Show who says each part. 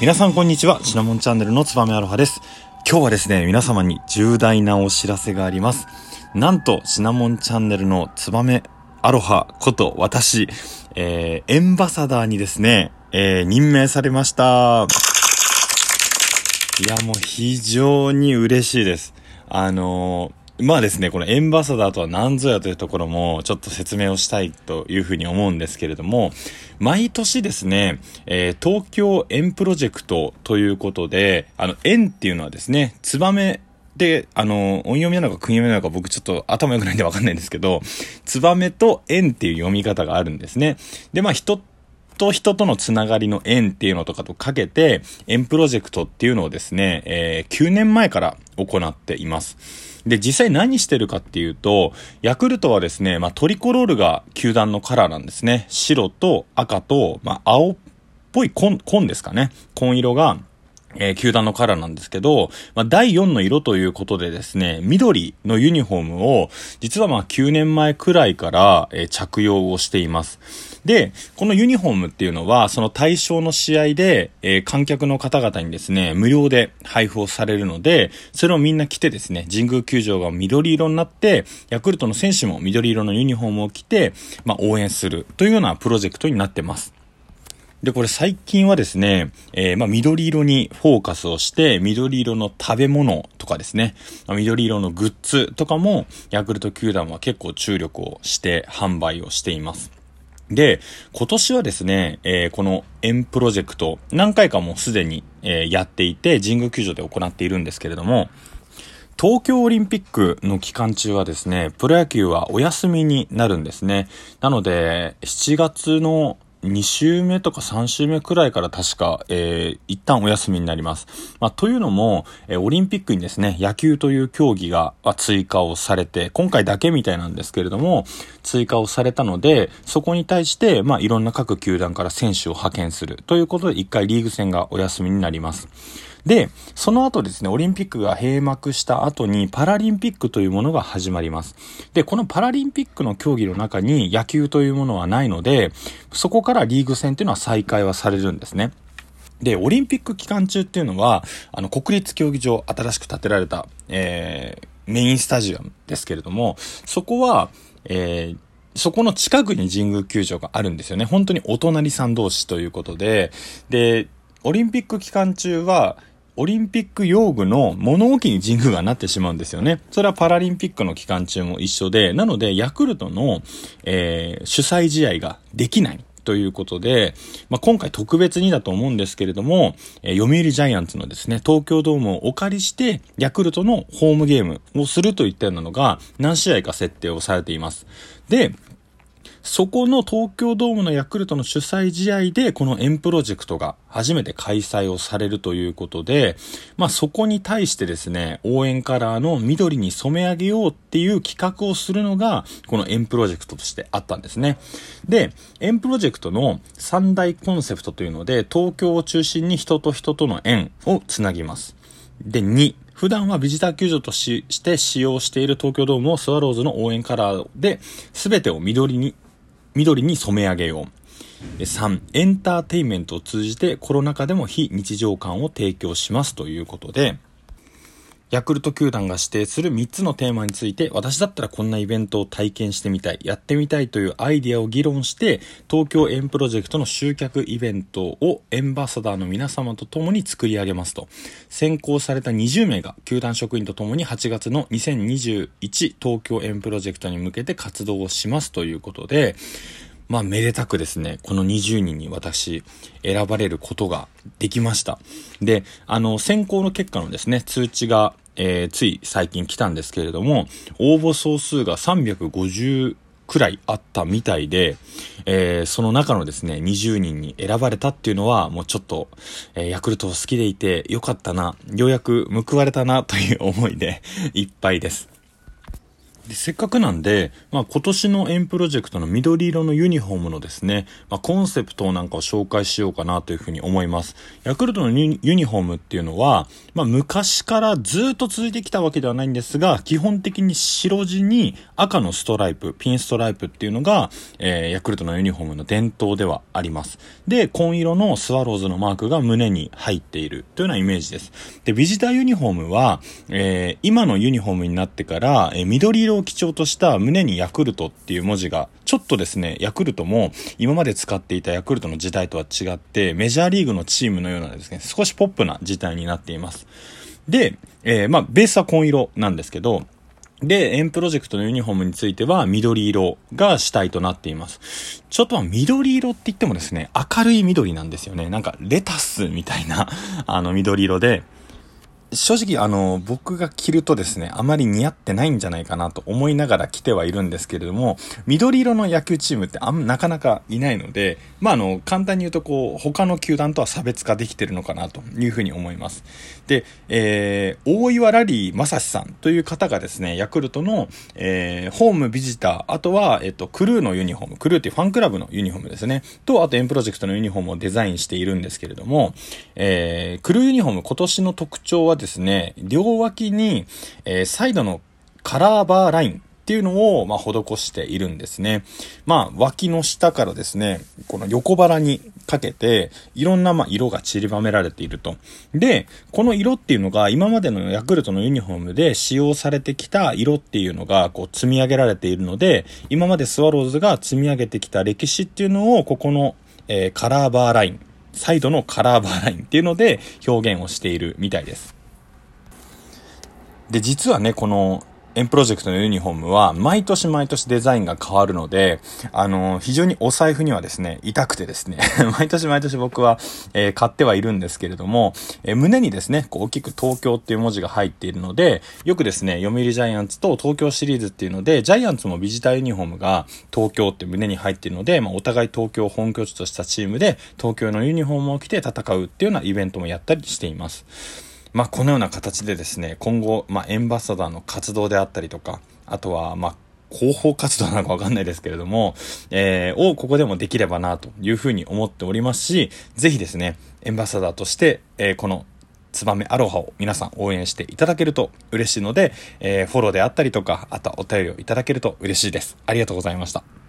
Speaker 1: 皆さんこんにちは。シナモンチャンネルのつばめアロハです。今日はですね皆様に重大なお知らせがあります。なんとシナモンチャンネルのつばめアロハこと私、えー、エンバサダーにですね、えー、任命されました。いやもう非常に嬉しいです。あのーまあですね、このエンバサダーとは何ぞやというところもちょっと説明をしたいというふうに思うんですけれども、毎年ですね、えー、東京円プロジェクトということで、あの、円っていうのはですね、ツバメで、あの、音読みなのか訓読みなのか僕ちょっと頭良くないんでわかんないんですけど、ツバメと円っていう読み方があるんですね。で、まあ人っと人とのつながりの縁っていうのとかとかけて、円プロジェクトっていうのをですね、えー、9年前から行っています。で、実際何してるかっていうと、ヤクルトはですね、まあ、トリコロールが球団のカラーなんですね。白と赤と、まあ、青っぽい紺、紺ですかね。紺色が、えー、球団のカラーなんですけど、まあ、第4の色ということでですね、緑のユニフォームを、実はまあ9年前くらいから、えー、着用をしています。で、このユニフォームっていうのは、その対象の試合で、えー、観客の方々にですね、無料で配布をされるので、それをみんな着てですね、神宮球場が緑色になって、ヤクルトの選手も緑色のユニフォームを着て、まあ、応援するというようなプロジェクトになってます。で、これ最近はですね、えー、まあ、緑色にフォーカスをして、緑色の食べ物とかですね、ま、緑色のグッズとかも、ヤクルト球団は結構注力をして販売をしています。で、今年はですね、えー、この円プロジェクト、何回かもうすでに、えー、やっていて、神宮球場で行っているんですけれども、東京オリンピックの期間中はですね、プロ野球はお休みになるんですね。なので、7月の2週目とか3週目くらいから確か、えー、一旦お休みになります。まあ、というのも、えー、オリンピックにですね、野球という競技が追加をされて、今回だけみたいなんですけれども、追加をされたので、そこに対して、まあ、いろんな各球団から選手を派遣するということで、一回リーグ戦がお休みになります。で、その後ですね、オリンピックが閉幕した後にパラリンピックというものが始まります。で、このパラリンピックの競技の中に野球というものはないので、そこからリーグ戦というのは再開はされるんですね。で、オリンピック期間中っていうのは、あの、国立競技場、新しく建てられた、えー、メインスタジアムですけれども、そこは、えー、そこの近くに神宮球場があるんですよね。本当にお隣さん同士ということで、で、オリンピック期間中は、オリンピック用具の物置に神宮がなってしまうんですよね。それはパラリンピックの期間中も一緒で、なので、ヤクルトの、えー、主催試合ができない。ということで、まあ、今回特別にだと思うんですけれども、えー、読売ジャイアンツのですね、東京ドームをお借りして、ヤクルトのホームゲームをするといったようなのが何試合か設定をされています。で、そこの東京ドームのヤクルトの主催試合で、この円プロジェクトが初めて開催をされるということで、まあそこに対してですね、応援カラーの緑に染め上げようっていう企画をするのが、この円プロジェクトとしてあったんですね。で、円プロジェクトの三大コンセプトというので、東京を中心に人と人との縁をつなぎます。で、2、普段はビジター球場として使用している東京ドームをスワローズの応援カラーで全てを緑に緑に染め上げよう。3、エンターテインメントを通じてコロナ禍でも非日常感を提供しますということで、ヤクルト球団が指定する3つのテーマについて、私だったらこんなイベントを体験してみたい、やってみたいというアイディアを議論して、東京円プロジェクトの集客イベントをエンバサダーの皆様と共に作り上げますと。選考された20名が球団職員と共に8月の2021東京円プロジェクトに向けて活動をしますということで、まあ、めでたくですね、この20人に私、選ばれることができました。で、あの、選考の結果のですね、通知が、えー、つい最近来たんですけれども、応募総数が350くらいあったみたいで、えー、その中のですね、20人に選ばれたっていうのは、もうちょっと、えー、ヤクルトを好きでいてよかったな、ようやく報われたなという思いでいっぱいです。でせっかくなんで、まあ、今年のエンプロジェクトの緑色のユニフォームのですね、まあ、コンセプトなんかを紹介しようかなというふうに思います。ヤクルトのユニフォームっていうのは、まあ、昔からずっと続いてきたわけではないんですが、基本的に白地に赤のストライプ、ピンストライプっていうのが、えー、ヤクルトのユニフォームの伝統ではあります。で、紺色のスワローズのマークが胸に入っているというようなイメージです。で、ビジターユニフォームは、えー、今のユニフォームになってから、えー、緑色を基調とした胸にヤクルトっていう文字が、ちょっとですね、ヤクルトも今まで使っていたヤクルトの時代とは違って、メジャーリーグのチームのようなですね、少しポップな時代になっています。で、えー、まあ、ベースは紺色なんですけど、で、エンプロジェクトのユニフォームについては緑色が主体となっています。ちょっと緑色って言ってもですね、明るい緑なんですよね。なんかレタスみたいな、あの緑色で、正直あの、僕が着るとですね、あまり似合ってないんじゃないかなと思いながら着てはいるんですけれども、緑色の野球チームってあんなかなかいないので、まああの、簡単に言うとこう、他の球団とは差別化できてるのかなというふうに思います。で、えー、大岩ラリー正史さんという方がですね、ヤクルトの、えー、ホームビジター、あとは、えっと、クルーのユニフォーム、クルーっていうファンクラブのユニフォームですね、と、あとエンプロジェクトのユニフォームをデザインしているんですけれども、えー、クルーユニフォーム今年の特徴はですね、両脇に、えー、サイドのカラーバーラインっていうのを、まあ、施しているんですね。まあ、脇の下からですね、この横腹にかけて、いろんな、まあ、色が散りばめられていると。で、この色っていうのが、今までのヤクルトのユニフォームで使用されてきた色っていうのが、こう、積み上げられているので、今までスワローズが積み上げてきた歴史っていうのを、ここの、えー、カラーバーライン、サイドのカラーバーラインっていうので表現をしているみたいです。で、実はね、この、エンプロジェクトのユニフォームは、毎年毎年デザインが変わるので、あの、非常にお財布にはですね、痛くてですね、毎年毎年僕は、えー、買ってはいるんですけれども、えー、胸にですね、こう大きく東京っていう文字が入っているので、よくですね、読売ジャイアンツと東京シリーズっていうので、ジャイアンツもビジターユニフォームが東京って胸に入っているので、まあ、お互い東京を本拠地としたチームで、東京のユニフォームを着て戦うっていうようなイベントもやったりしています。まあ、このような形でですね、今後、まあ、エンバサダーの活動であったりとか、あとは、まあ、広報活動なのかわかんないですけれども、えー、をここでもできればなというふうに思っておりますし、ぜひですね、エンバサダーとして、えー、このツバメアロハを皆さん応援していただけると嬉しいので、えー、フォローであったりとか、あとはお便りをいただけると嬉しいです。ありがとうございました。